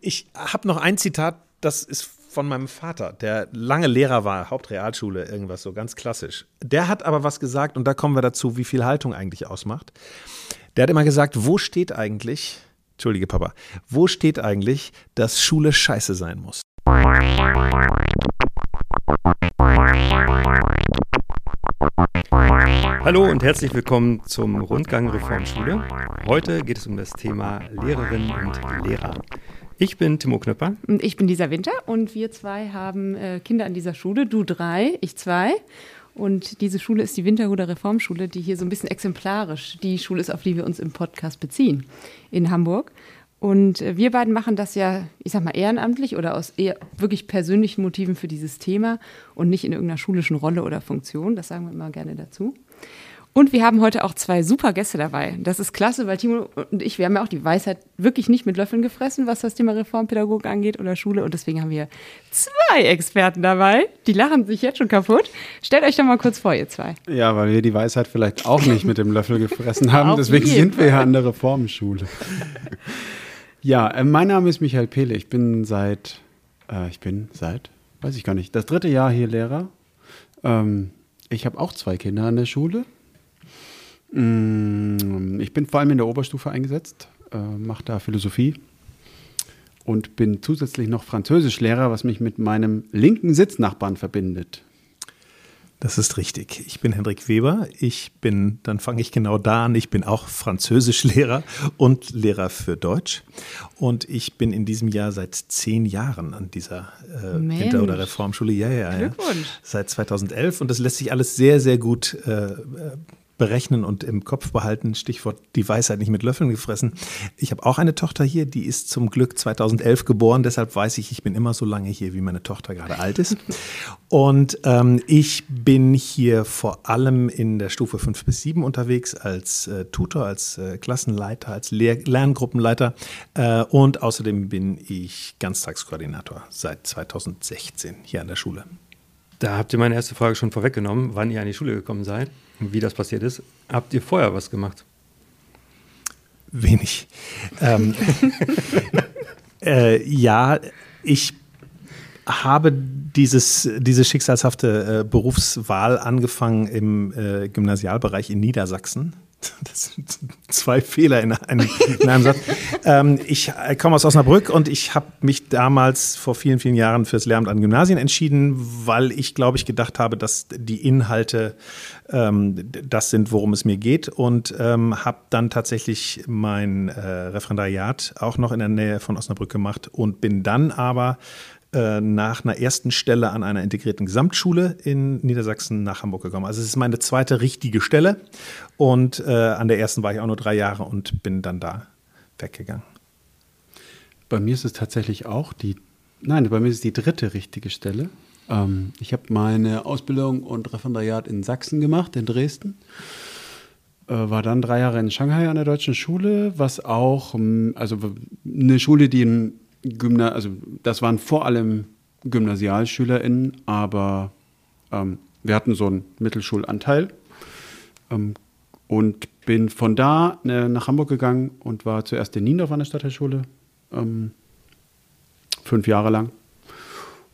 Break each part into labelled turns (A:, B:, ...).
A: Ich habe noch ein Zitat, das ist von meinem Vater, der lange Lehrer war, Hauptrealschule, irgendwas so ganz klassisch. Der hat aber was gesagt, und da kommen wir dazu, wie viel Haltung eigentlich ausmacht. Der hat immer gesagt, wo steht eigentlich, Entschuldige Papa, wo steht eigentlich, dass Schule scheiße sein muss?
B: Hallo und herzlich willkommen zum Rundgang Reformschule. Heute geht es um das Thema Lehrerinnen und Lehrer. Ich bin Timo Knöpper.
C: Und ich bin Lisa Winter und wir zwei haben äh, Kinder an dieser Schule. Du drei, ich zwei. Und diese Schule ist die Winterhuder Reformschule, die hier so ein bisschen exemplarisch die Schule ist, auf die wir uns im Podcast beziehen in Hamburg. Und äh, wir beiden machen das ja, ich sag mal, ehrenamtlich oder aus eher wirklich persönlichen Motiven für dieses Thema und nicht in irgendeiner schulischen Rolle oder Funktion. Das sagen wir immer gerne dazu. Und wir haben heute auch zwei super Gäste dabei. Das ist klasse, weil Timo und ich, wir haben ja auch die Weisheit wirklich nicht mit Löffeln gefressen, was das Thema Reformpädagogik angeht oder Schule. Und deswegen haben wir zwei Experten dabei. Die lachen sich jetzt schon kaputt. Stellt euch doch mal kurz vor, ihr zwei.
D: Ja, weil wir die Weisheit vielleicht auch nicht mit dem Löffel gefressen haben. deswegen sind wir ja an der Reformschule. ja, äh, mein Name ist Michael Pehle. Ich bin seit, äh, ich bin seit, weiß ich gar nicht, das dritte Jahr hier Lehrer. Ähm, ich habe auch zwei Kinder an der Schule. Mm, ich bin vor allem in der Oberstufe eingesetzt, äh, mache da Philosophie und bin zusätzlich noch Französischlehrer, was mich mit meinem linken Sitznachbarn verbindet.
A: Das ist richtig. Ich bin Hendrik Weber. Ich bin, dann fange ich genau da an. Ich bin auch Französischlehrer und Lehrer für Deutsch. Und ich bin in diesem Jahr seit zehn Jahren an dieser äh, Winter- oder Reformschule. Ja, ja, ja. Glückwunsch. Seit 2011. Und das lässt sich alles sehr, sehr gut äh, berechnen und im Kopf behalten. Stichwort die Weisheit nicht mit Löffeln gefressen. Ich habe auch eine Tochter hier, die ist zum Glück 2011 geboren. Deshalb weiß ich, ich bin immer so lange hier, wie meine Tochter gerade alt ist. Und ähm, ich bin hier vor allem in der Stufe 5 bis 7 unterwegs als äh, Tutor, als äh, Klassenleiter, als Lehr Lerngruppenleiter. Äh, und außerdem bin ich Ganztagskoordinator seit 2016 hier an der Schule.
B: Da habt ihr meine erste Frage schon vorweggenommen, wann ihr an die Schule gekommen seid wie das passiert ist. Habt ihr vorher was gemacht?
A: Wenig. ähm, äh, ja, ich habe dieses, diese schicksalshafte äh, Berufswahl angefangen im äh, Gymnasialbereich in Niedersachsen. Das sind zwei Fehler in einem, in einem Satz. Ähm, ich komme aus Osnabrück und ich habe mich damals vor vielen, vielen Jahren fürs Lehramt an Gymnasien entschieden, weil ich, glaube ich, gedacht habe, dass die Inhalte ähm, das sind, worum es mir geht. Und ähm, habe dann tatsächlich mein äh, Referendariat auch noch in der Nähe von Osnabrück gemacht und bin dann aber äh, nach einer ersten Stelle an einer integrierten Gesamtschule in Niedersachsen nach Hamburg gekommen. Also es ist meine zweite richtige Stelle und äh, an der ersten war ich auch nur drei Jahre und bin dann da weggegangen.
D: Bei mir ist es tatsächlich auch die, nein, bei mir ist es die dritte richtige Stelle. Ähm, ich habe meine Ausbildung und Referendariat in Sachsen gemacht, in Dresden. Äh, war dann drei Jahre in Shanghai an der deutschen Schule, was auch, also eine Schule, die ein Gymna also das waren vor allem GymnasialschülerInnen, aber ähm, wir hatten so einen Mittelschulanteil ähm, und bin von da äh, nach Hamburg gegangen und war zuerst in Niendorf an der Stadtteilschule, ähm, fünf Jahre lang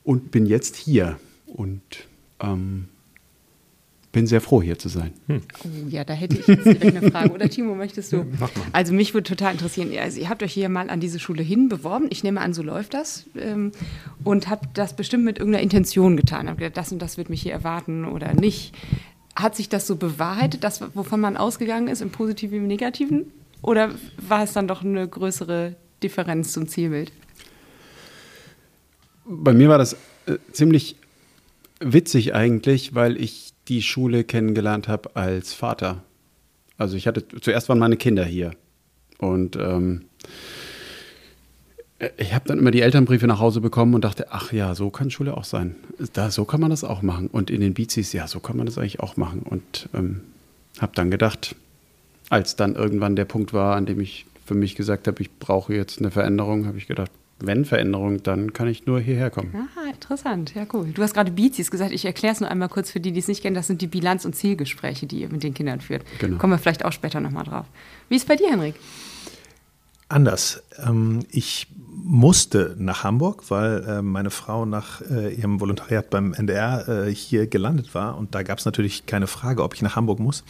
D: und bin jetzt hier. Und ähm, bin sehr froh, hier zu sein. Hm.
C: Oh, ja, da hätte ich jetzt direkt eine Frage. Oder Timo, möchtest du? Also mich würde total interessieren, also ihr habt euch hier mal an diese Schule hin beworben. Ich nehme an, so läuft das. Ähm, und habt das bestimmt mit irgendeiner Intention getan. Habt gedacht, das und das wird mich hier erwarten oder nicht. Hat sich das so bewahrheitet, das, wovon man ausgegangen ist, im Positiven wie im Negativen? Oder war es dann doch eine größere Differenz zum Zielbild?
D: Bei mir war das äh, ziemlich witzig eigentlich, weil ich die Schule kennengelernt habe als Vater. Also ich hatte, zuerst waren meine Kinder hier. Und ähm, ich habe dann immer die Elternbriefe nach Hause bekommen und dachte, ach ja, so kann Schule auch sein. Da, so kann man das auch machen. Und in den Bizis, ja, so kann man das eigentlich auch machen. Und ähm, habe dann gedacht, als dann irgendwann der Punkt war, an dem ich für mich gesagt habe, ich brauche jetzt eine Veränderung, habe ich gedacht, wenn Veränderung, dann kann ich nur hierher kommen.
C: Aha, interessant. Ja, cool. Du hast gerade Bizis gesagt. Ich erkläre es nur einmal kurz für die, die es nicht kennen. Das sind die Bilanz- und Zielgespräche, die ihr mit den Kindern führt. Genau. Kommen wir vielleicht auch später nochmal drauf. Wie ist es bei dir, Henrik?
A: Anders. Ähm, ich musste nach Hamburg, weil äh, meine Frau nach äh, ihrem Volontariat beim NDR äh, hier gelandet war. Und da gab es natürlich keine Frage, ob ich nach Hamburg muss.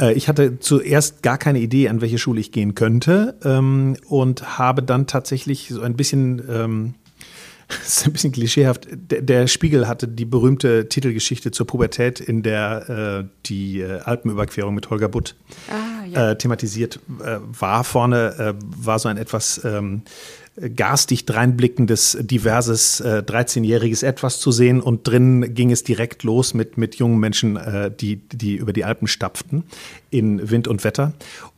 A: Äh, ich hatte zuerst gar keine Idee, an welche Schule ich gehen könnte ähm, und habe dann tatsächlich so ein bisschen... Ähm, das ist ein bisschen klischeehaft. Der, der, Spiegel hatte die berühmte Titelgeschichte zur Pubertät, in der äh, die äh, Alpenüberquerung mit Holger Butt ah, ja. äh, thematisiert äh, war. Vorne war so ein etwas ähm, garstig dreinblickendes, diverses äh, 13-jähriges Etwas zu sehen und drin ging es direkt los mit, mit jungen Menschen, die, die über die Alpen stapften in Wind und Wetter.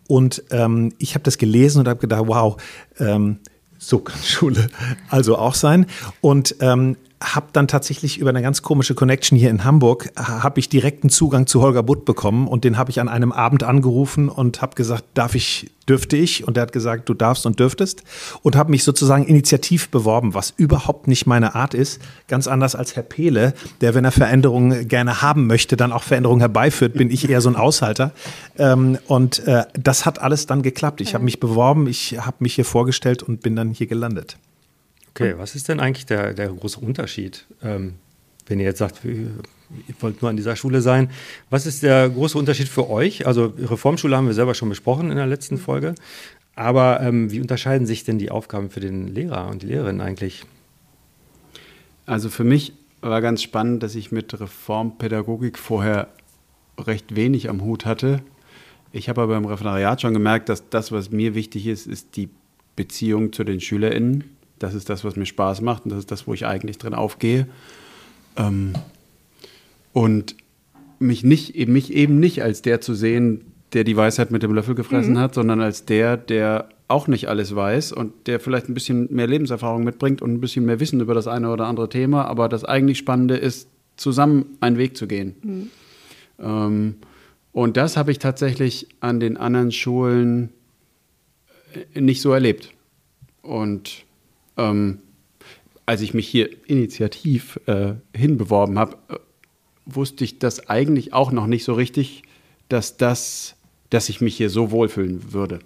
A: Und ähm, ich habe das gelesen und habe gedacht, wow, ähm, so kann Schule also auch sein. Und ähm, habe dann tatsächlich über eine ganz komische Connection hier in Hamburg, habe ich direkten Zugang zu Holger Butt bekommen und den habe ich an einem Abend angerufen und habe gesagt, darf ich, dürfte ich? Und er hat gesagt, du darfst und dürftest und habe mich sozusagen initiativ beworben, was überhaupt nicht meine Art ist. Ganz anders als Herr Pehle, der, wenn er Veränderungen gerne haben möchte, dann auch Veränderungen herbeiführt, bin ich eher so ein Aushalter. Ähm, und äh, das hat alles dann geklappt. Ich habe mich beworben, ich habe mich hier vorgestellt und bin dann hier gelandet.
B: Okay, was ist denn eigentlich der, der große Unterschied? Ähm, wenn ihr jetzt sagt, ihr wollt nur an dieser Schule sein, was ist der große Unterschied für euch? Also Reformschule haben wir selber schon besprochen in der letzten Folge. Aber ähm, wie unterscheiden sich denn die Aufgaben für den Lehrer und die Lehrerin eigentlich?
D: Also für mich war ganz spannend, dass ich mit Reformpädagogik vorher recht wenig am Hut hatte. Ich habe aber im Referendariat schon gemerkt, dass das, was mir wichtig ist, ist die Beziehung zu den SchülerInnen das ist das, was mir Spaß macht und das ist das, wo ich eigentlich drin aufgehe. Ähm, und mich, nicht, mich eben nicht als der zu sehen, der die Weisheit mit dem Löffel gefressen mhm. hat, sondern als der, der auch nicht alles weiß und der vielleicht ein bisschen mehr Lebenserfahrung mitbringt und ein bisschen mehr Wissen über das eine oder andere Thema. Aber das eigentlich Spannende ist, zusammen einen Weg zu gehen. Mhm. Ähm, und das habe ich tatsächlich an den anderen Schulen äh, nicht so erlebt. Und ähm, als ich mich hier initiativ äh, hinbeworben habe, äh, wusste ich das eigentlich auch noch nicht so richtig, dass das, dass ich mich hier so wohlfühlen würde.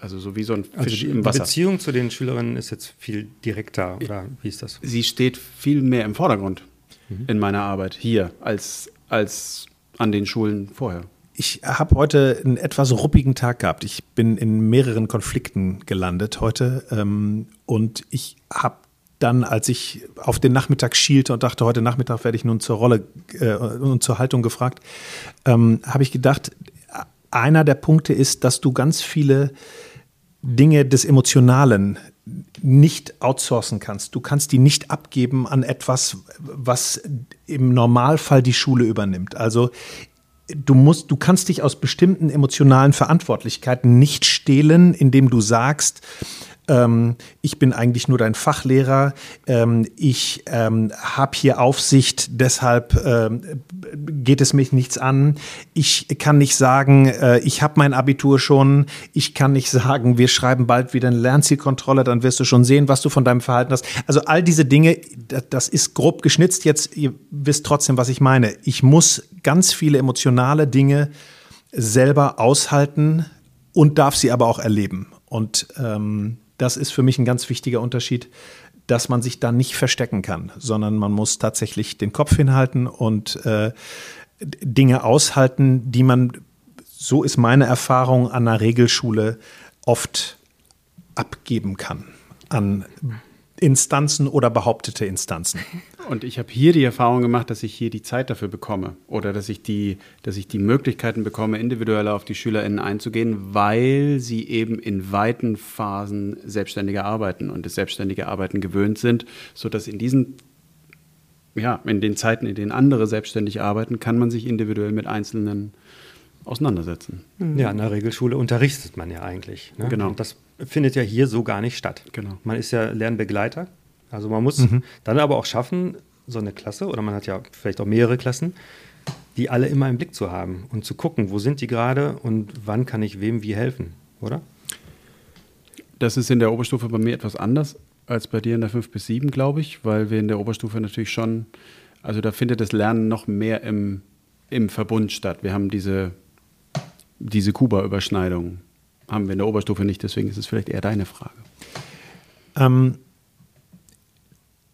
D: Also so wie so ein
B: also Fisch also im Wasser. Die Beziehung zu den Schülerinnen ist jetzt viel direkter, oder wie ist das?
D: Sie steht viel mehr im Vordergrund mhm. in meiner Arbeit hier als, als an den Schulen vorher.
A: Ich habe heute einen etwas ruppigen Tag gehabt. Ich bin in mehreren Konflikten gelandet heute ähm, und ich habe dann, als ich auf den Nachmittag schielte und dachte, heute Nachmittag werde ich nun zur Rolle äh, und zur Haltung gefragt, ähm, habe ich gedacht, einer der Punkte ist, dass du ganz viele Dinge des Emotionalen nicht outsourcen kannst. Du kannst die nicht abgeben an etwas, was im Normalfall die Schule übernimmt. Also du musst, du kannst dich aus bestimmten emotionalen Verantwortlichkeiten nicht stehlen, indem du sagst, ähm, ich bin eigentlich nur dein Fachlehrer, ähm, ich ähm, habe hier Aufsicht, deshalb ähm, geht es mich nichts an. Ich kann nicht sagen, äh, ich habe mein Abitur schon, ich kann nicht sagen, wir schreiben bald wieder eine Lernzielkontrolle, dann wirst du schon sehen, was du von deinem Verhalten hast. Also all diese Dinge, das ist grob geschnitzt jetzt, ihr wisst trotzdem, was ich meine. Ich muss ganz viele emotionale Dinge selber aushalten und darf sie aber auch erleben. Und ähm, das ist für mich ein ganz wichtiger Unterschied, dass man sich da nicht verstecken kann, sondern man muss tatsächlich den Kopf hinhalten und äh, Dinge aushalten, die man, so ist meine Erfahrung an einer Regelschule, oft abgeben kann an Instanzen oder behauptete Instanzen.
D: Und ich habe hier die Erfahrung gemacht, dass ich hier die Zeit dafür bekomme oder dass ich die, dass ich die Möglichkeiten bekomme, individueller auf die SchülerInnen einzugehen, weil sie eben in weiten Phasen selbstständiger arbeiten und das selbstständige Arbeiten gewöhnt sind, sodass in diesen ja, in den Zeiten, in denen andere selbstständig arbeiten, kann man sich individuell mit einzelnen auseinandersetzen.
B: Ja, in der Regelschule unterrichtet man ja eigentlich. Ne? Genau. Und das findet ja hier so gar nicht statt. Genau. Man ist ja Lernbegleiter. Also man muss mhm. dann aber auch schaffen, so eine Klasse, oder man hat ja vielleicht auch mehrere Klassen, die alle immer im Blick zu haben und zu gucken, wo sind die gerade und wann kann ich wem wie helfen, oder?
D: Das ist in der Oberstufe bei mir etwas anders als bei dir in der 5 bis 7, glaube ich, weil wir in der Oberstufe natürlich schon, also da findet das Lernen noch mehr im, im Verbund statt. Wir haben diese, diese Kuba-Überschneidung haben wir in der Oberstufe nicht, deswegen ist es vielleicht eher deine Frage.
A: Ähm,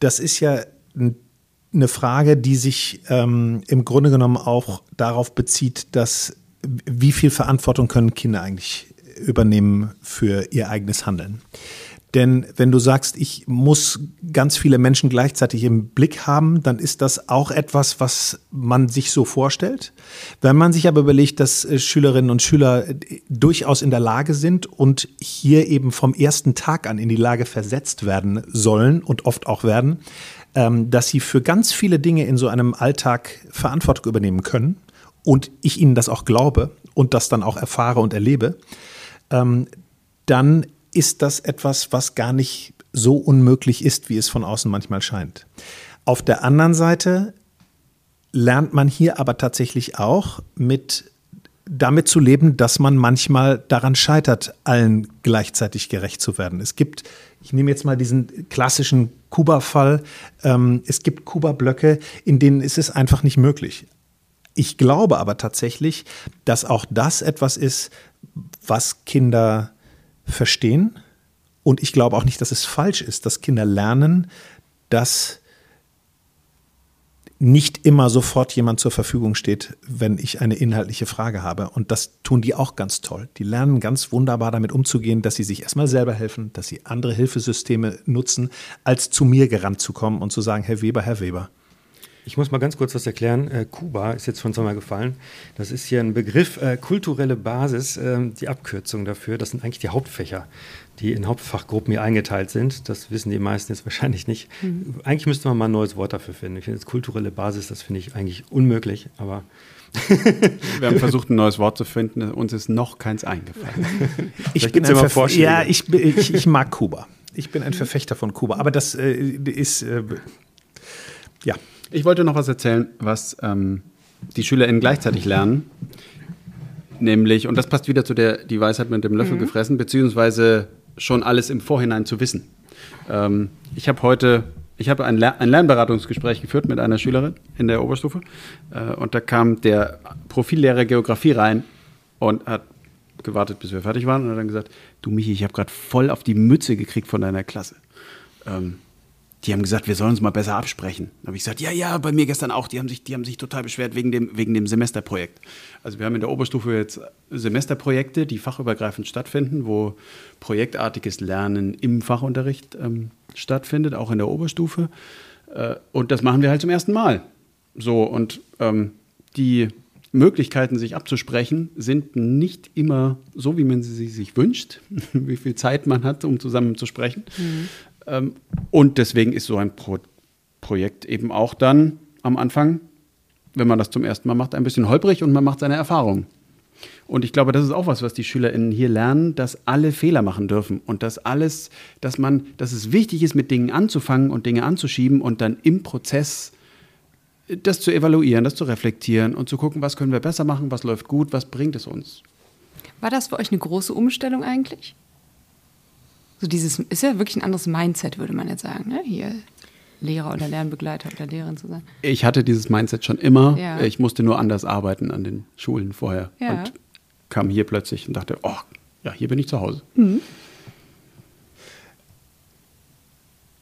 A: das ist ja eine Frage, die sich ähm, im Grunde genommen auch darauf bezieht, dass wie viel Verantwortung können Kinder eigentlich übernehmen für ihr eigenes Handeln. Denn wenn du sagst, ich muss ganz viele Menschen gleichzeitig im Blick haben, dann ist das auch etwas, was man sich so vorstellt. Wenn man sich aber überlegt, dass äh, Schülerinnen und Schüler äh, durchaus in der Lage sind und hier eben vom ersten Tag an in die Lage versetzt werden sollen und oft auch werden, ähm, dass sie für ganz viele Dinge in so einem Alltag Verantwortung übernehmen können und ich ihnen das auch glaube und das dann auch erfahre und erlebe, ähm, dann ist das etwas, was gar nicht so unmöglich ist, wie es von außen manchmal scheint. Auf der anderen Seite lernt man hier aber tatsächlich auch mit damit zu leben, dass man manchmal daran scheitert, allen gleichzeitig gerecht zu werden. Es gibt, ich nehme jetzt mal diesen klassischen Kuba-Fall, ähm, es gibt Kuba-Blöcke, in denen ist es einfach nicht möglich. Ich glaube aber tatsächlich, dass auch das etwas ist, was Kinder verstehen. Und ich glaube auch nicht, dass es falsch ist, dass Kinder lernen, dass nicht immer sofort jemand zur Verfügung steht, wenn ich eine inhaltliche Frage habe. Und das tun die auch ganz toll. Die lernen ganz wunderbar damit umzugehen, dass sie sich erstmal selber helfen, dass sie andere Hilfesysteme nutzen, als zu mir gerannt zu kommen und zu sagen, Herr Weber, Herr Weber.
B: Ich muss mal ganz kurz was erklären. Äh, Kuba ist jetzt schon zweimal gefallen. Das ist hier ein Begriff, äh, kulturelle Basis, äh, die Abkürzung dafür. Das sind eigentlich die Hauptfächer, die in Hauptfachgruppen hier eingeteilt sind. Das wissen die meisten jetzt wahrscheinlich nicht. Mhm. Eigentlich müsste man mal ein neues Wort dafür finden. Ich finde jetzt kulturelle Basis, das finde ich eigentlich unmöglich, aber.
D: Wir haben versucht, ein neues Wort zu finden. Uns ist noch keins eingefallen.
A: ich bin ein Verf ja, ich, ich, ich, mag Kuba. Ich bin ein Verfechter von Kuba. Aber das äh, ist, äh, ja.
D: Ich wollte noch was erzählen, was ähm, die SchülerInnen gleichzeitig lernen. Nämlich, und das passt wieder zu der, die Weisheit mit dem Löffel mhm. gefressen, beziehungsweise schon alles im Vorhinein zu wissen. Ähm, ich habe heute, ich habe ein, ein, Lernberatungsgespräch geführt mit einer Schülerin in der Oberstufe äh, und da kam der Profillehrer Geografie rein und hat gewartet, bis wir fertig waren und hat dann gesagt, du Michi, ich habe gerade voll auf die Mütze gekriegt von deiner Klasse. Ähm, die haben gesagt, wir sollen uns mal besser absprechen. Da habe ich gesagt, ja, ja, bei mir gestern auch. Die haben sich, die haben sich total beschwert wegen dem, wegen dem Semesterprojekt. Also wir haben in der Oberstufe jetzt Semesterprojekte, die fachübergreifend stattfinden, wo projektartiges Lernen im Fachunterricht ähm, stattfindet, auch in der Oberstufe. Äh, und das machen wir halt zum ersten Mal. So, und ähm, die Möglichkeiten, sich abzusprechen, sind nicht immer so, wie man sie sich wünscht, wie viel Zeit man hat, um zusammen zu sprechen. Mhm. Ähm, und deswegen ist so ein Pro Projekt eben auch dann am Anfang, wenn man das zum ersten Mal macht, ein bisschen holprig und man macht seine Erfahrungen. Und ich glaube, das ist auch was, was die SchülerInnen hier lernen, dass alle Fehler machen dürfen und dass alles, dass man, dass es wichtig ist, mit Dingen anzufangen und Dinge anzuschieben und dann im Prozess das zu evaluieren, das zu reflektieren und zu gucken, was können wir besser machen, was läuft gut, was bringt es uns.
C: War das für euch eine große Umstellung eigentlich? So dieses ist ja wirklich ein anderes Mindset, würde man jetzt sagen. Ne? Hier Lehrer oder Lernbegleiter oder Lehrerin zu sein.
D: Ich hatte dieses Mindset schon immer. Ja. Ich musste nur anders arbeiten an den Schulen vorher. Ja. Und kam hier plötzlich und dachte, oh, ja, hier bin ich zu Hause. Mhm.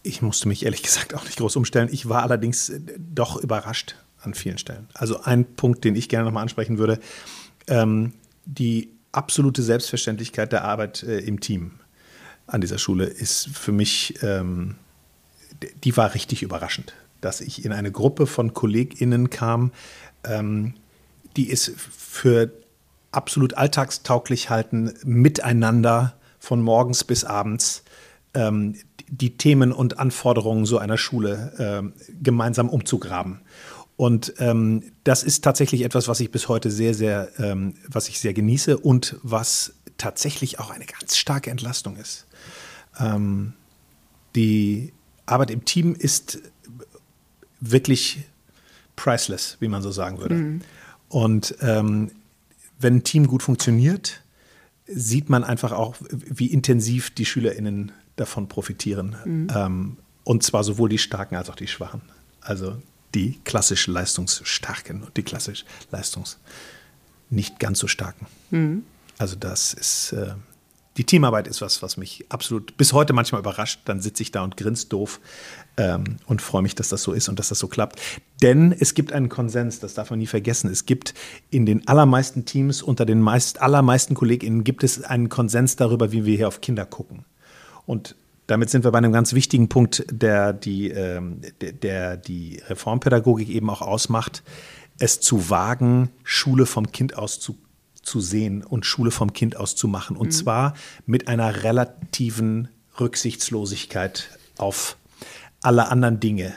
A: Ich musste mich ehrlich gesagt auch nicht groß umstellen. Ich war allerdings äh, doch überrascht an vielen Stellen. Also ein Punkt, den ich gerne nochmal ansprechen würde, ähm, die absolute Selbstverständlichkeit der Arbeit äh, im Team an dieser Schule ist für mich, ähm, die war richtig überraschend, dass ich in eine Gruppe von KollegInnen kam, ähm, die es für absolut alltagstauglich halten, miteinander von morgens bis abends ähm, die Themen und Anforderungen so einer Schule ähm, gemeinsam umzugraben. Und ähm, das ist tatsächlich etwas, was ich bis heute sehr, sehr, ähm, was ich sehr genieße und was tatsächlich auch eine ganz starke Entlastung ist. Ähm, die Arbeit im Team ist wirklich priceless, wie man so sagen würde. Mhm. Und ähm, wenn ein Team gut funktioniert, sieht man einfach auch, wie intensiv die SchülerInnen davon profitieren. Mhm. Ähm, und zwar sowohl die Starken als auch die Schwachen. Also die klassisch Leistungsstarken und die klassisch Leistungs nicht ganz so Starken. Mhm. Also das ist, äh, die Teamarbeit ist was, was mich absolut bis heute manchmal überrascht. Dann sitze ich da und grinse doof ähm, und freue mich, dass das so ist und dass das so klappt. Denn es gibt einen Konsens, das darf man nie vergessen. Es gibt in den allermeisten Teams, unter den meist, allermeisten KollegInnen, gibt es einen Konsens darüber, wie wir hier auf Kinder gucken. Und damit sind wir bei einem ganz wichtigen Punkt, der die, ähm, der, der die Reformpädagogik eben auch ausmacht, es zu wagen, Schule vom Kind aus zu zu sehen und Schule vom Kind aus zu machen. Und mhm. zwar mit einer relativen Rücksichtslosigkeit auf alle anderen Dinge,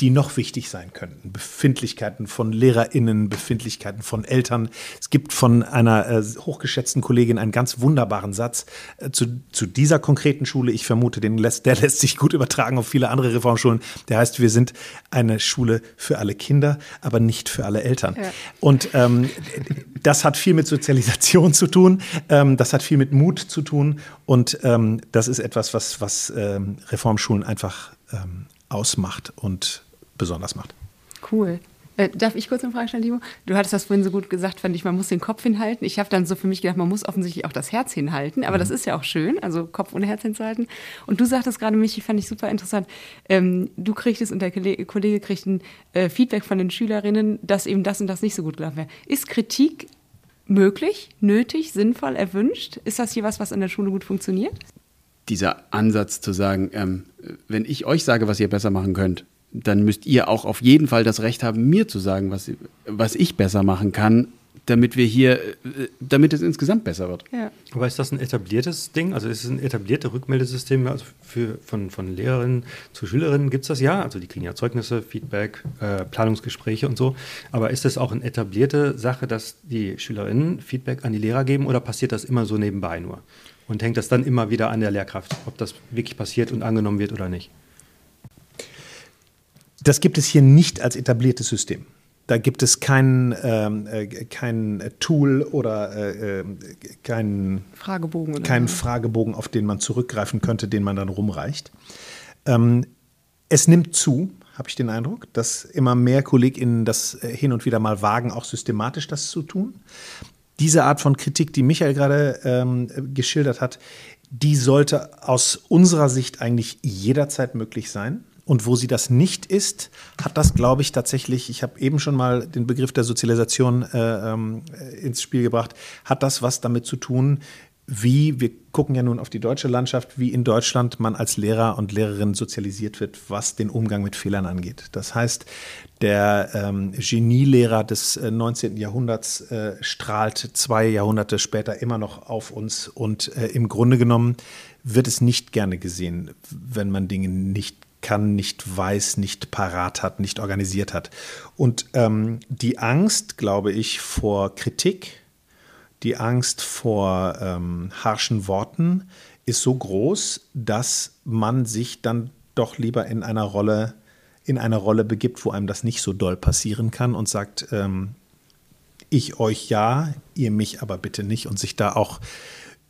A: die noch wichtig sein könnten. Befindlichkeiten von LehrerInnen, Befindlichkeiten von Eltern. Es gibt von einer äh, hochgeschätzten Kollegin einen ganz wunderbaren Satz äh, zu, zu dieser konkreten Schule. Ich vermute, den lässt, der lässt sich gut übertragen auf viele andere Reformschulen. Der heißt, wir sind eine Schule für alle Kinder, aber nicht für alle Eltern. Ja. Und ähm, das hat viel mit Sozialisation zu tun. Ähm, das hat viel mit Mut zu tun. Und ähm, das ist etwas, was, was ähm, Reformschulen einfach ähm, ausmacht und besonders macht.
C: Cool. Äh, darf ich kurz eine Frage stellen, Timo? Du hattest das vorhin so gut gesagt, fand ich, man muss den Kopf hinhalten. Ich habe dann so für mich gedacht, man muss offensichtlich auch das Herz hinhalten, aber mhm. das ist ja auch schön, also Kopf ohne Herz hinzuhalten. Und du sagtest gerade, Michi, fand ich super interessant, ähm, du kriegst und der Kollege kriegt ein äh, Feedback von den Schülerinnen, dass eben das und das nicht so gut gelaufen wäre. Ist Kritik möglich, nötig, sinnvoll, erwünscht? Ist das hier was, was in der Schule gut funktioniert?
D: Dieser Ansatz zu sagen, ähm, wenn ich euch sage, was ihr besser machen könnt, dann müsst ihr auch auf jeden Fall das Recht haben, mir zu sagen, was, was ich besser machen kann, damit wir hier, äh, damit es insgesamt besser wird.
B: Ja. Aber ist das ein etabliertes Ding? Also ist es ein etabliertes Rückmeldesystem also für, von, von Lehrerinnen zu Schülerinnen? Gibt es das ja? Also die kriegen ja Zeugnisse, Feedback, äh, Planungsgespräche und so. Aber ist das auch eine etablierte Sache, dass die Schülerinnen Feedback an die Lehrer geben oder passiert das immer so nebenbei nur? Und hängt das dann immer wieder an der Lehrkraft, ob das wirklich passiert und angenommen wird oder nicht?
A: Das gibt es hier nicht als etabliertes System. Da gibt es kein, ähm, äh, kein Tool oder äh, ähm, kein
C: Fragebogen, oder
A: keinen Fragebogen, auf den man zurückgreifen könnte, den man dann rumreicht. Ähm, es nimmt zu, habe ich den Eindruck, dass immer mehr KollegInnen das äh, hin und wieder mal wagen, auch systematisch das zu tun. Diese Art von Kritik, die Michael gerade ähm, geschildert hat, die sollte aus unserer Sicht eigentlich jederzeit möglich sein. Und wo sie das nicht ist, hat das, glaube ich, tatsächlich, ich habe eben schon mal den Begriff der Sozialisation äh, ähm, ins Spiel gebracht, hat das was damit zu tun, wie, wir gucken ja nun auf die deutsche Landschaft, wie in Deutschland man als Lehrer und Lehrerin sozialisiert wird, was den Umgang mit Fehlern angeht. Das heißt, der ähm, Genielehrer des äh, 19. Jahrhunderts äh, strahlt zwei Jahrhunderte später immer noch auf uns und äh, im Grunde genommen wird es nicht gerne gesehen, wenn man Dinge nicht kann, nicht weiß, nicht parat hat, nicht organisiert hat. Und ähm, die Angst, glaube ich, vor Kritik, die Angst vor ähm, harschen Worten ist so groß, dass man sich dann doch lieber in einer Rolle, in eine Rolle begibt, wo einem das nicht so doll passieren kann und sagt, ähm, ich euch ja, ihr mich aber bitte nicht und sich da auch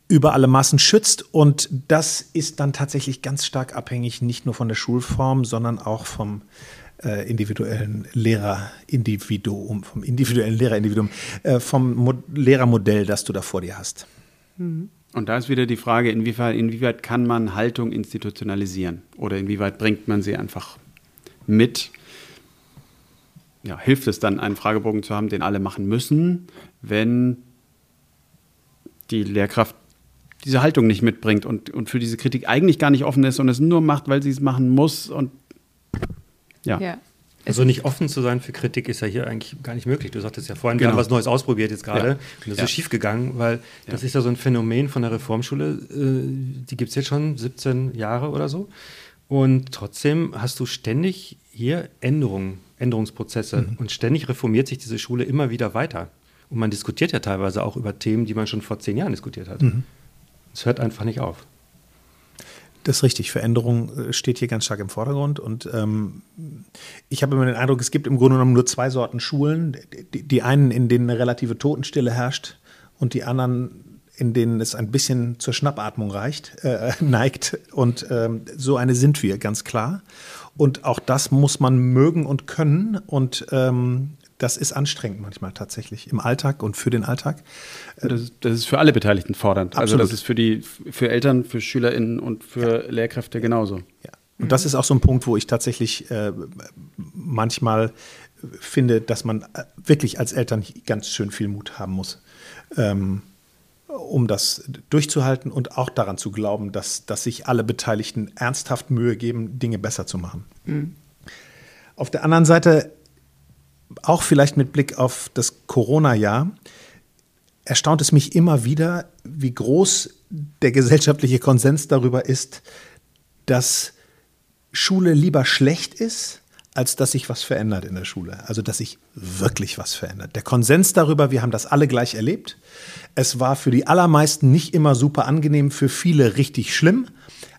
A: über alle Massen schützt. Und das ist dann tatsächlich ganz stark abhängig, nicht nur von der Schulform, sondern auch vom äh, individuellen Lehrerindividuum, vom individuellen Lehrerindividuum, äh, vom Mo Lehrermodell, das du da vor dir hast.
D: Und da ist wieder die Frage, inwieweit, inwieweit kann man Haltung institutionalisieren oder inwieweit bringt man sie einfach mit? Ja, hilft es dann, einen Fragebogen zu haben, den alle machen müssen, wenn die Lehrkraft diese Haltung nicht mitbringt und, und für diese Kritik eigentlich gar nicht offen ist und es nur macht, weil sie es machen muss. Und ja. ja.
B: Also nicht offen zu sein für Kritik ist ja hier eigentlich gar nicht möglich. Du sagtest ja vorhin, genau. wir haben was Neues ausprobiert jetzt gerade ja. und das ja. ist schief gegangen, weil das ist ja so ein Phänomen von der Reformschule, äh, die gibt es jetzt schon 17 Jahre oder so. Und trotzdem hast du ständig hier Änderungen, Änderungsprozesse mhm. und ständig reformiert sich diese Schule immer wieder weiter. Und man diskutiert ja teilweise auch über Themen, die man schon vor zehn Jahren diskutiert hat. Mhm. Es hört einfach nicht auf.
A: Das ist richtig. Veränderung äh, steht hier ganz stark im Vordergrund. Und ähm, ich habe immer den Eindruck, es gibt im Grunde genommen nur zwei Sorten Schulen. Die, die einen, in denen eine relative Totenstille herrscht und die anderen, in denen es ein bisschen zur Schnappatmung reicht, äh, neigt. Und ähm, so eine sind wir, ganz klar. Und auch das muss man mögen und können. Und ähm, das ist anstrengend manchmal tatsächlich im Alltag und für den Alltag.
D: Das, das ist für alle Beteiligten fordernd. Absolut. Also das ist für die für Eltern, für SchülerInnen und für ja. Lehrkräfte genauso.
A: Ja. Und das ist auch so ein Punkt, wo ich tatsächlich äh, manchmal finde, dass man äh, wirklich als Eltern ganz schön viel Mut haben muss, ähm, um das durchzuhalten und auch daran zu glauben, dass, dass sich alle Beteiligten ernsthaft Mühe geben, Dinge besser zu machen. Mhm. Auf der anderen Seite, auch vielleicht mit Blick auf das Corona-Jahr, erstaunt es mich immer wieder, wie groß der gesellschaftliche Konsens darüber ist, dass Schule lieber schlecht ist, als dass sich was verändert in der Schule. Also dass sich wirklich was verändert. Der Konsens darüber, wir haben das alle gleich erlebt. Es war für die allermeisten nicht immer super angenehm, für viele richtig schlimm.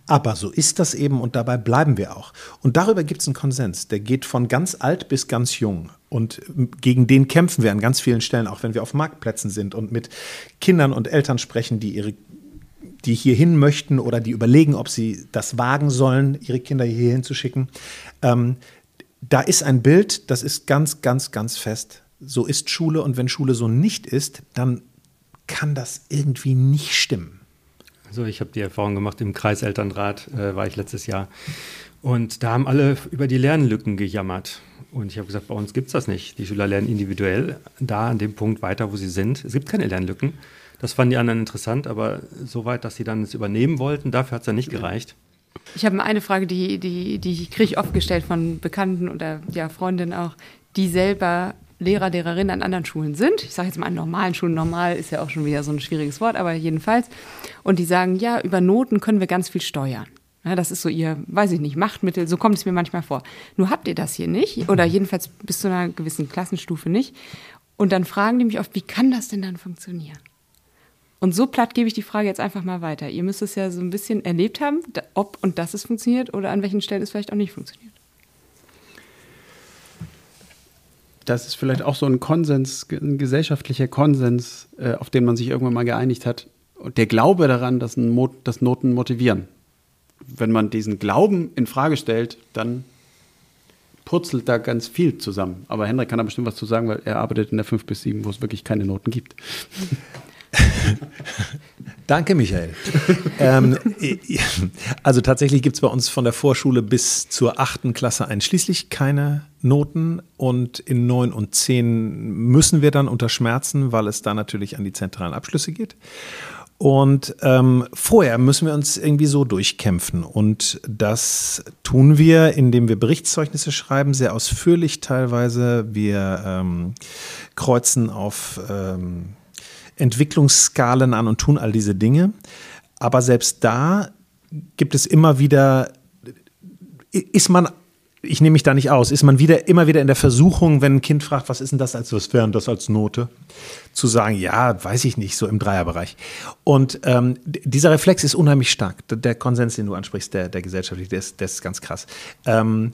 A: Aber so ist das eben und dabei bleiben wir auch. Und darüber gibt es einen Konsens. Der geht von ganz alt bis ganz jung. Und gegen den kämpfen wir an ganz vielen Stellen, auch wenn wir auf Marktplätzen sind und mit Kindern und Eltern sprechen, die ihre die hierhin möchten oder die überlegen, ob sie das wagen sollen, ihre Kinder hierhin zu schicken. Ähm, da ist ein Bild, das ist ganz, ganz, ganz fest. So ist Schule und wenn Schule so nicht ist, dann kann das irgendwie nicht stimmen.
B: Also ich habe die Erfahrung gemacht, im Kreiselternrat äh, war ich letztes Jahr und da haben alle über die Lernlücken gejammert. Und ich habe gesagt, bei uns gibt es das nicht. Die Schüler lernen individuell da an dem Punkt weiter, wo sie sind. Es gibt keine Lernlücken. Das fanden die anderen interessant, aber so weit, dass sie dann es übernehmen wollten, dafür hat es dann nicht gereicht.
C: Ich habe eine Frage, die, die, die kriege ich oft gestellt von Bekannten oder ja, Freundinnen auch, die selber Lehrer, Lehrerinnen an anderen Schulen sind. Ich sage jetzt mal an normalen Schulen. Normal ist ja auch schon wieder so ein schwieriges Wort, aber jedenfalls. Und die sagen, ja, über Noten können wir ganz viel steuern. Ja, das ist so ihr, weiß ich nicht, Machtmittel, so kommt es mir manchmal vor. Nur habt ihr das hier nicht oder jedenfalls bis zu einer gewissen Klassenstufe nicht. Und dann fragen die mich oft, wie kann das denn dann funktionieren? Und so platt gebe ich die Frage jetzt einfach mal weiter. Ihr müsst es ja so ein bisschen erlebt haben, ob und dass es funktioniert oder an welchen Stellen es vielleicht auch nicht funktioniert.
D: Das ist vielleicht auch so ein Konsens, ein gesellschaftlicher Konsens, äh, auf den man sich irgendwann mal geeinigt hat. Und der Glaube daran, dass, Mo dass Noten motivieren. Wenn man diesen Glauben in Frage stellt, dann purzelt da ganz viel zusammen. Aber Hendrik kann da bestimmt was zu sagen, weil er arbeitet in der 5 bis 7, wo es wirklich keine Noten gibt.
A: Danke, Michael. ähm, also tatsächlich gibt es bei uns von der Vorschule bis zur achten Klasse einschließlich keine Noten und in neun und zehn müssen wir dann unter Schmerzen, weil es da natürlich an die zentralen Abschlüsse geht. Und ähm, vorher müssen wir uns irgendwie so durchkämpfen. Und das tun wir, indem wir Berichtszeugnisse schreiben, sehr ausführlich teilweise. Wir ähm, kreuzen auf ähm, Entwicklungsskalen an und tun all diese Dinge. Aber selbst da gibt es immer wieder, ist man, ich nehme mich da nicht aus, ist man wieder, immer wieder in der Versuchung, wenn ein Kind fragt, was ist denn das als, was wäre das als Note? Zu sagen, ja, weiß ich nicht, so im Dreierbereich. Und ähm, dieser Reflex ist unheimlich stark. Der Konsens, den du ansprichst, der, der gesellschaftliche, der ist, der ist ganz krass. Ähm,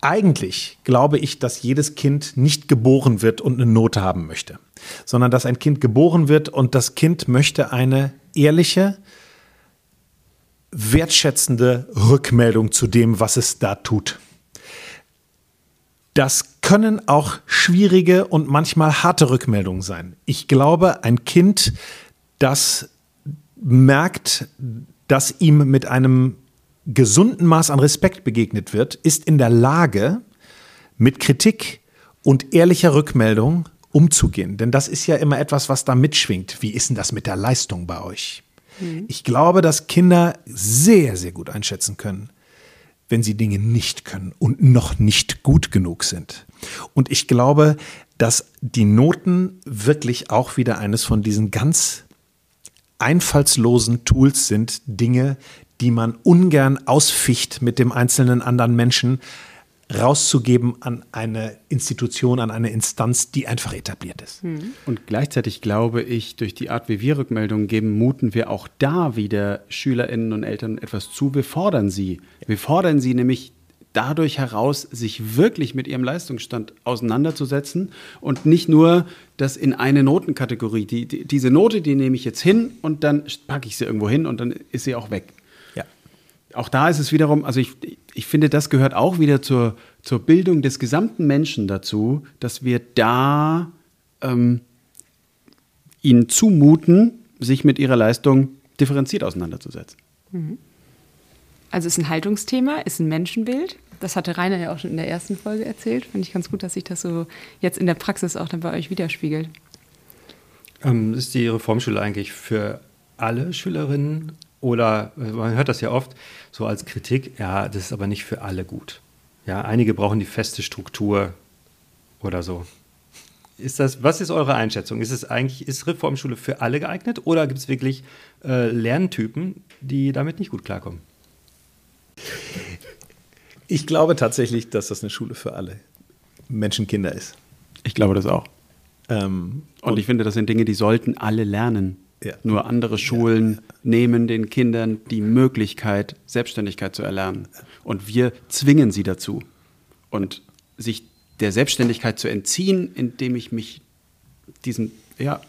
A: eigentlich glaube ich, dass jedes Kind nicht geboren wird und eine Note haben möchte, sondern dass ein Kind geboren wird und das Kind möchte eine ehrliche, wertschätzende Rückmeldung zu dem, was es da tut. Das können auch schwierige und manchmal harte Rückmeldungen sein. Ich glaube, ein Kind, das merkt, dass ihm mit einem gesunden Maß an Respekt begegnet wird, ist in der Lage, mit Kritik und ehrlicher Rückmeldung umzugehen. Denn das ist ja immer etwas, was da mitschwingt. Wie ist denn das mit der Leistung bei euch? Mhm. Ich glaube, dass Kinder sehr, sehr gut einschätzen können, wenn sie Dinge nicht können und noch nicht gut genug sind. Und ich glaube, dass die Noten wirklich auch wieder eines von diesen ganz einfallslosen Tools sind, Dinge, die man ungern ausficht mit dem einzelnen anderen Menschen, rauszugeben an eine Institution, an eine Instanz, die einfach etabliert ist.
D: Mhm. Und gleichzeitig glaube ich, durch die Art, wie wir Rückmeldungen geben, muten wir auch da wieder SchülerInnen und Eltern etwas zu. Wir fordern sie. Wir fordern sie nämlich dadurch heraus, sich wirklich mit ihrem Leistungsstand auseinanderzusetzen und nicht nur das in eine Notenkategorie. Die, die, diese Note, die nehme ich jetzt hin und dann packe ich sie irgendwo hin und dann ist sie auch weg. Auch da ist es wiederum, also ich, ich finde, das gehört auch wieder zur, zur Bildung des gesamten Menschen dazu, dass wir da ähm, ihnen zumuten, sich mit ihrer Leistung differenziert auseinanderzusetzen.
C: Mhm. Also ist ein Haltungsthema, ist ein Menschenbild. Das hatte Rainer ja auch schon in der ersten Folge erzählt. Finde ich ganz gut, dass sich das so jetzt in der Praxis auch dann bei euch widerspiegelt.
B: Ähm, ist die Reformschule eigentlich für alle Schülerinnen oder äh, man hört das ja oft so als Kritik, ja, das ist aber nicht für alle gut. Ja, einige brauchen die feste Struktur oder so. Ist das, was ist eure Einschätzung? Ist es eigentlich, ist Reformschule für alle geeignet oder gibt es wirklich äh, Lerntypen, die damit nicht gut klarkommen?
A: Ich glaube tatsächlich, dass das eine Schule für alle Menschenkinder ist.
D: Ich glaube das auch. Ähm, und, und, ich finde, das sind Dinge, die sollten alle lernen. Ja. Nur andere Schulen ja. Nehmen den Kindern die Möglichkeit, Selbstständigkeit zu erlernen. Und wir zwingen sie dazu. Und sich der Selbstständigkeit zu entziehen, indem ich mich diesen, ja.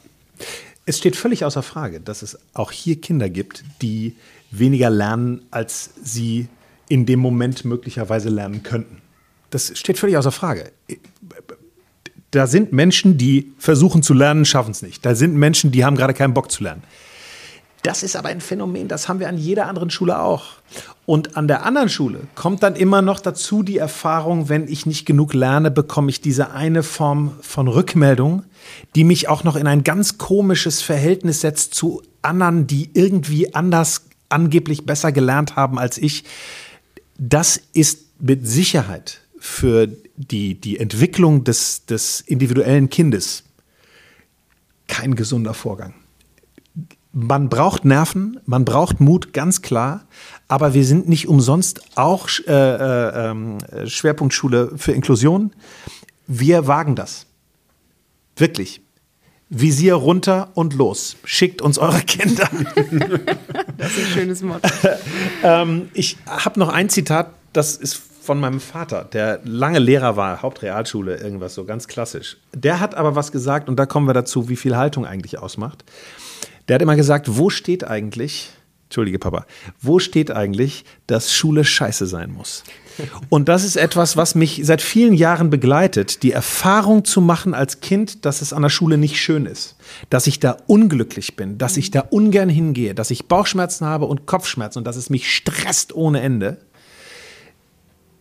A: Es steht völlig außer Frage, dass es auch hier Kinder gibt, die weniger lernen, als sie in dem Moment möglicherweise lernen könnten. Das steht völlig außer Frage. Da sind Menschen, die versuchen zu lernen, schaffen es nicht. Da sind Menschen, die haben gerade keinen Bock zu lernen. Das ist aber ein Phänomen, das haben wir an jeder anderen Schule auch. Und an der anderen Schule kommt dann immer noch dazu die Erfahrung, wenn ich nicht genug lerne, bekomme ich diese eine Form von Rückmeldung, die mich auch noch in ein ganz komisches Verhältnis setzt zu anderen, die irgendwie anders angeblich besser gelernt haben als ich. Das ist mit Sicherheit für die, die Entwicklung des, des individuellen Kindes kein gesunder Vorgang. Man braucht Nerven, man braucht Mut, ganz klar, aber wir sind nicht umsonst auch äh, äh, ähm, Schwerpunktschule für Inklusion. Wir wagen das. Wirklich. Visier runter und los. Schickt uns eure Kinder.
C: das ist ein schönes Motto.
A: ähm, ich habe noch ein Zitat, das ist von meinem Vater, der lange Lehrer war, Hauptrealschule, irgendwas so ganz klassisch. Der hat aber was gesagt, und da kommen wir dazu, wie viel Haltung eigentlich ausmacht. Der hat immer gesagt, wo steht eigentlich, Entschuldige Papa, wo steht eigentlich, dass Schule scheiße sein muss? Und das ist etwas, was mich seit vielen Jahren begleitet, die Erfahrung zu machen als Kind, dass es an der Schule nicht schön ist, dass ich da unglücklich bin, dass ich da ungern hingehe, dass ich Bauchschmerzen habe und Kopfschmerzen und dass es mich stresst ohne Ende.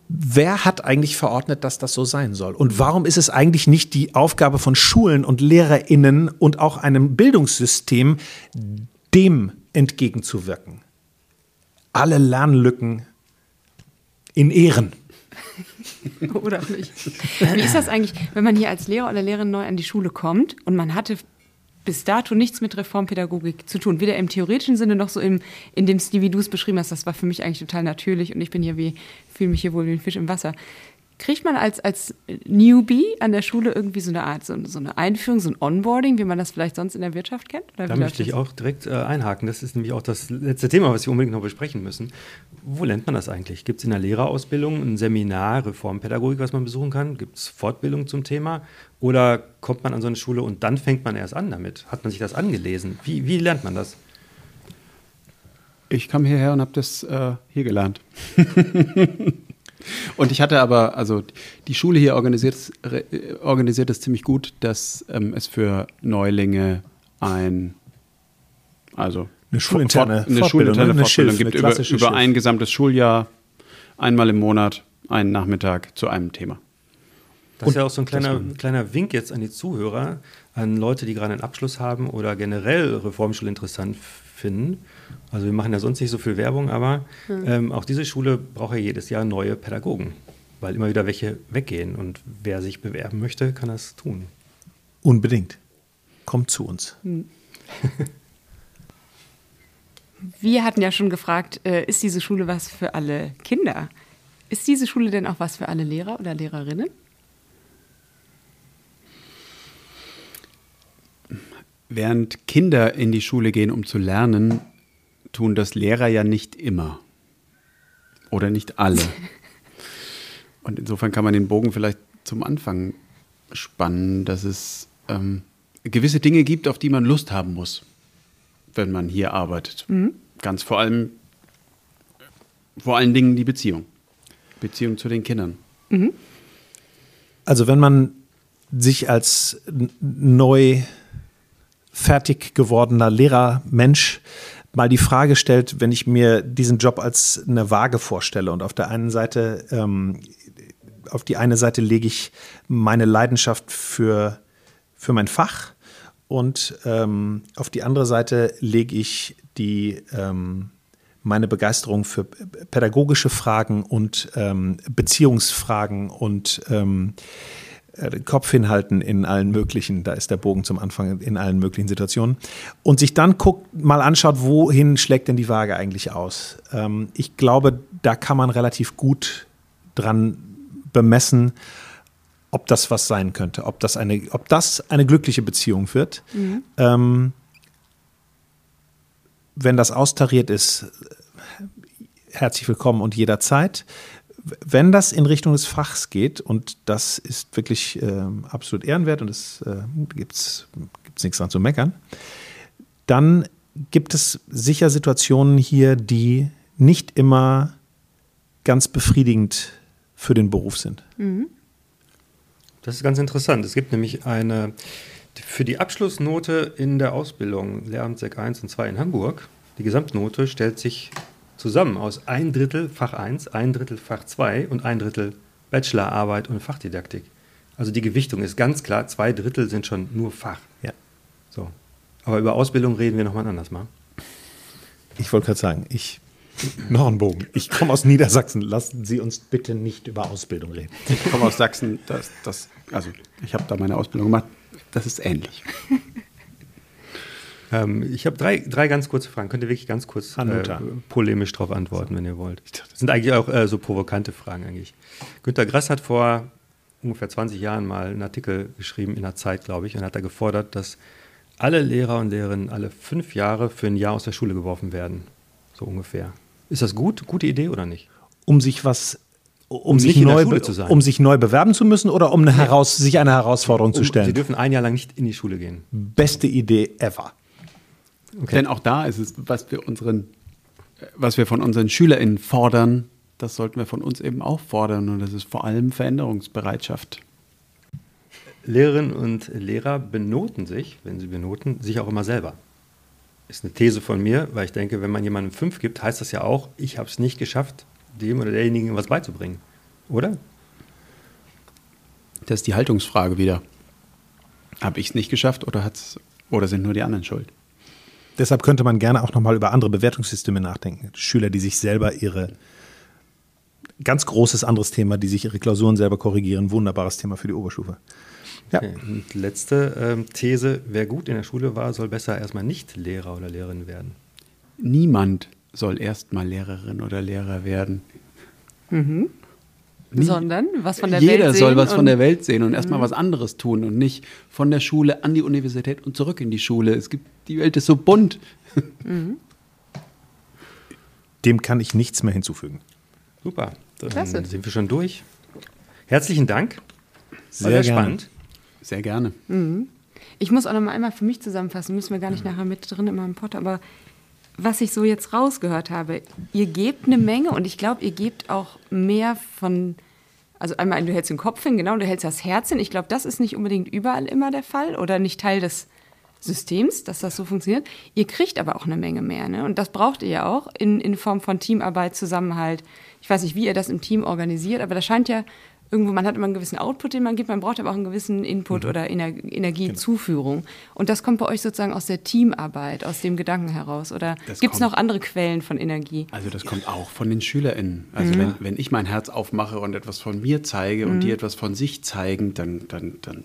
A: Wer hat eigentlich verordnet, dass das so sein soll? Und warum ist es eigentlich nicht die Aufgabe von Schulen und Lehrerinnen und auch einem Bildungssystem, dem entgegenzuwirken? Alle Lernlücken in Ehren.
C: oder nicht. Wie ist das eigentlich, wenn man hier als Lehrer oder Lehrerin neu an die Schule kommt und man hatte bis dato nichts mit Reformpädagogik zu tun. Weder im theoretischen Sinne noch so im, in dem Stil, wie du es beschrieben hast. Das war für mich eigentlich total natürlich und ich bin hier wie, fühle mich hier wohl wie ein Fisch im Wasser. Kriegt man als, als Newbie an der Schule irgendwie so eine Art, so, so eine Einführung, so ein Onboarding, wie man das vielleicht sonst in der Wirtschaft kennt?
B: da möchte ich auch direkt äh, einhaken. Das ist nämlich auch das letzte Thema, was wir unbedingt noch besprechen müssen. Wo lernt man das eigentlich? Gibt es in der Lehrerausbildung ein Seminar Reformpädagogik, was man besuchen kann? Gibt es Fortbildung zum Thema? Oder kommt man an so eine Schule und dann fängt man erst an damit? Hat man sich das angelesen? Wie, wie lernt man das?
D: Ich kam hierher und habe das äh, hier gelernt. und ich hatte aber, also die Schule hier organisiert, organisiert es ziemlich gut, dass ähm, es für Neulinge ein, also
A: eine schulinterne,
D: eine schulinterne Fortbildung gibt über, über ein gesamtes Schuljahr, einmal im Monat, einen Nachmittag zu einem Thema.
B: Das ist ja auch so ein kleiner, kleiner Wink jetzt an die Zuhörer, an Leute, die gerade einen Abschluss haben oder generell Reformschule interessant finden. Also wir machen ja sonst nicht so viel Werbung, aber mhm. ähm, auch diese Schule braucht ja jedes Jahr neue Pädagogen, weil immer wieder welche weggehen. Und wer sich bewerben möchte, kann das tun.
A: Unbedingt. Kommt zu uns. Mhm.
C: Wir hatten ja schon gefragt, äh, ist diese Schule was für alle Kinder? Ist diese Schule denn auch was für alle Lehrer oder Lehrerinnen?
D: Während Kinder in die Schule gehen, um zu lernen, tun das Lehrer ja nicht immer. Oder nicht alle. Und insofern kann man den Bogen vielleicht zum Anfang spannen, dass es ähm, gewisse Dinge gibt, auf die man Lust haben muss, wenn man hier arbeitet. Mhm. Ganz vor allem vor allen Dingen die Beziehung. Beziehung zu den Kindern. Mhm.
A: Also wenn man sich als neu fertig gewordener Lehrermensch mal die Frage stellt, wenn ich mir diesen Job als eine Waage vorstelle und auf der einen Seite, ähm, auf die eine Seite lege ich meine Leidenschaft für, für mein Fach und ähm, auf die andere Seite lege ich die, ähm, meine Begeisterung für pädagogische Fragen und ähm, Beziehungsfragen und ähm, äh, Kopf hinhalten in allen möglichen, da ist der Bogen zum Anfang, in allen möglichen Situationen. Und sich dann guckt, mal anschaut, wohin schlägt denn die Waage eigentlich aus. Ähm, ich glaube, da kann man relativ gut dran bemessen, ob das was sein könnte, ob das eine, ob das eine glückliche Beziehung wird. Mhm. Ähm, wenn das austariert ist, herzlich willkommen und jederzeit. Wenn das in Richtung des Fachs geht, und das ist wirklich äh, absolut ehrenwert und es äh, gibt es nichts dran zu meckern, dann gibt es sicher Situationen hier, die nicht immer ganz befriedigend für den Beruf sind. Mhm.
B: Das ist ganz interessant. Es gibt nämlich eine, für die Abschlussnote in der Ausbildung Lehramt Sek 1 und 2 in Hamburg, die Gesamtnote stellt sich zusammen aus ein Drittel Fach 1, ein Drittel Fach 2 und ein Drittel Bachelorarbeit und Fachdidaktik. Also die Gewichtung ist ganz klar, zwei Drittel sind schon nur Fach.
A: Ja.
B: So. Aber über Ausbildung reden wir nochmal anders mal.
A: Ich wollte gerade sagen, ich noch ein Bogen. Ich komme aus Niedersachsen. Lassen Sie uns bitte nicht über Ausbildung reden.
D: Ich komme aus Sachsen. Das, das, also ich habe da meine Ausbildung gemacht. Das ist ähnlich.
B: ähm, ich habe drei, drei ganz kurze Fragen. Könnt ihr wirklich ganz kurz äh, polemisch darauf antworten, wenn ihr wollt. Das sind eigentlich auch äh, so provokante Fragen eigentlich. Günter Grass hat vor ungefähr 20 Jahren mal einen Artikel geschrieben in der Zeit, glaube ich, und hat da gefordert, dass alle Lehrer und Lehrerinnen alle fünf Jahre für ein Jahr aus der Schule geworfen werden. So ungefähr. Ist das gut? Gute Idee oder nicht?
A: Um sich was um sich, neu, um sich neu bewerben zu müssen oder um eine heraus, sich eine Herausforderung um, zu stellen? Sie
B: dürfen ein Jahr lang nicht in die Schule gehen.
A: Beste Idee ever.
D: Okay. Denn auch da ist es, was wir unseren, was wir von unseren SchülerInnen fordern, das sollten wir von uns eben auch fordern. Und das ist vor allem Veränderungsbereitschaft.
B: Lehrerinnen und Lehrer benoten sich, wenn sie benoten, sich auch immer selber ist eine These von mir, weil ich denke, wenn man jemandem fünf gibt, heißt das ja auch, ich habe es nicht geschafft, dem oder derjenigen was beizubringen. Oder?
D: Das ist die Haltungsfrage wieder. Habe ich es nicht geschafft oder, hat's, oder sind nur die anderen schuld?
A: Deshalb könnte man gerne auch nochmal über andere Bewertungssysteme nachdenken. Schüler, die sich selber ihre, ganz großes anderes Thema, die sich ihre Klausuren selber korrigieren, wunderbares Thema für die Oberstufe.
B: Ja. Und letzte ähm, These, wer gut in der Schule war, soll besser erstmal nicht Lehrer oder Lehrerin werden.
D: Niemand soll erstmal Lehrerin oder Lehrer werden.
C: Mhm. Sondern was von der
D: Jeder
C: Welt sehen.
D: Jeder soll was von der Welt sehen und erstmal mhm. was anderes tun und nicht von der Schule an die Universität und zurück in die Schule. Es gibt, die Welt ist so bunt.
A: Mhm. Dem kann ich nichts mehr hinzufügen.
B: Super, dann Klasse. sind wir schon durch. Herzlichen Dank.
A: Sehr, sehr spannend.
D: Sehr gerne.
C: Mhm. Ich muss auch noch mal einmal für mich zusammenfassen, müssen wir gar nicht nachher mit drin in meinem Pod, aber was ich so jetzt rausgehört habe, ihr gebt eine Menge und ich glaube, ihr gebt auch mehr von, also einmal, du hältst den Kopf hin, genau, du hältst das Herz hin. Ich glaube, das ist nicht unbedingt überall immer der Fall oder nicht Teil des Systems, dass das so funktioniert. Ihr kriegt aber auch eine Menge mehr, ne? Und das braucht ihr ja auch in, in Form von Teamarbeit, Zusammenhalt. Ich weiß nicht, wie ihr das im Team organisiert, aber das scheint ja irgendwo, man hat immer einen gewissen Output, den man gibt, man braucht aber auch einen gewissen Input mhm. oder Ener Energiezuführung. Genau. Und das kommt bei euch sozusagen aus der Teamarbeit, aus dem Gedanken heraus. Oder gibt es noch andere Quellen von Energie?
D: Also das kommt auch von den SchülerInnen. Also mhm. wenn, wenn ich mein Herz aufmache und etwas von mir zeige mhm. und die etwas von sich zeigen, dann, dann, dann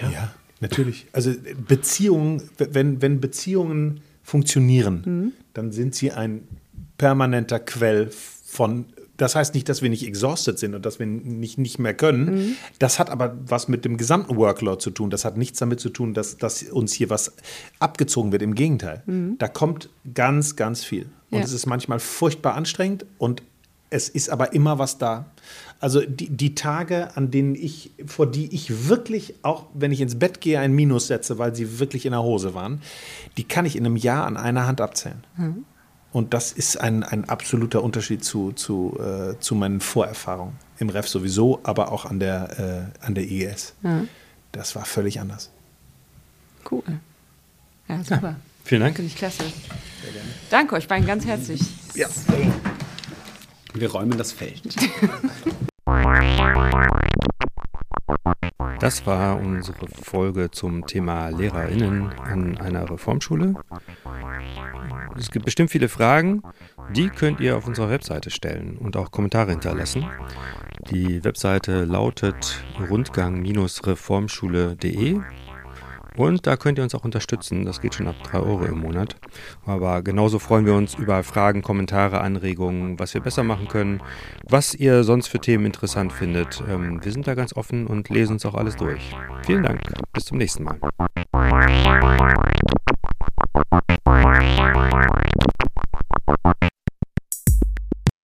A: ja. ja. Natürlich. Also Beziehungen, wenn, wenn Beziehungen funktionieren, mhm. dann sind sie ein permanenter Quell von das heißt nicht, dass wir nicht exhausted sind und dass wir nicht, nicht mehr können. Mhm. Das hat aber was mit dem gesamten Workload zu tun. Das hat nichts damit zu tun, dass, dass uns hier was abgezogen wird. Im Gegenteil. Mhm. Da kommt ganz, ganz viel. Und ja. es ist manchmal furchtbar anstrengend und es ist aber immer was da. Also die, die Tage, an denen ich, vor die ich wirklich, auch wenn ich ins Bett gehe, ein Minus setze, weil sie wirklich in der Hose waren, die kann ich in einem Jahr an einer Hand abzählen. Mhm. Und das ist ein, ein absoluter Unterschied zu, zu, äh, zu meinen Vorerfahrungen. Im Ref sowieso, aber auch an der, äh, an der IES. Ja. Das war völlig anders.
C: Cool. Ja, super. Ja,
B: vielen Dank.
C: Finde ich klasse. Danke euch beiden ganz herzlich.
A: Ja. Wir räumen das Feld.
B: Das war unsere Folge zum Thema LehrerInnen an einer Reformschule. Es gibt bestimmt viele Fragen, die könnt ihr auf unserer Webseite stellen und auch Kommentare hinterlassen. Die Webseite lautet rundgang-reformschule.de und da könnt ihr uns auch unterstützen. Das geht schon ab 3 Euro im Monat. Aber genauso freuen wir uns über Fragen, Kommentare, Anregungen, was wir besser machen können, was ihr sonst für Themen interessant findet. Ähm, wir sind da ganz offen und lesen uns auch alles durch. Vielen Dank. Bis zum nächsten Mal.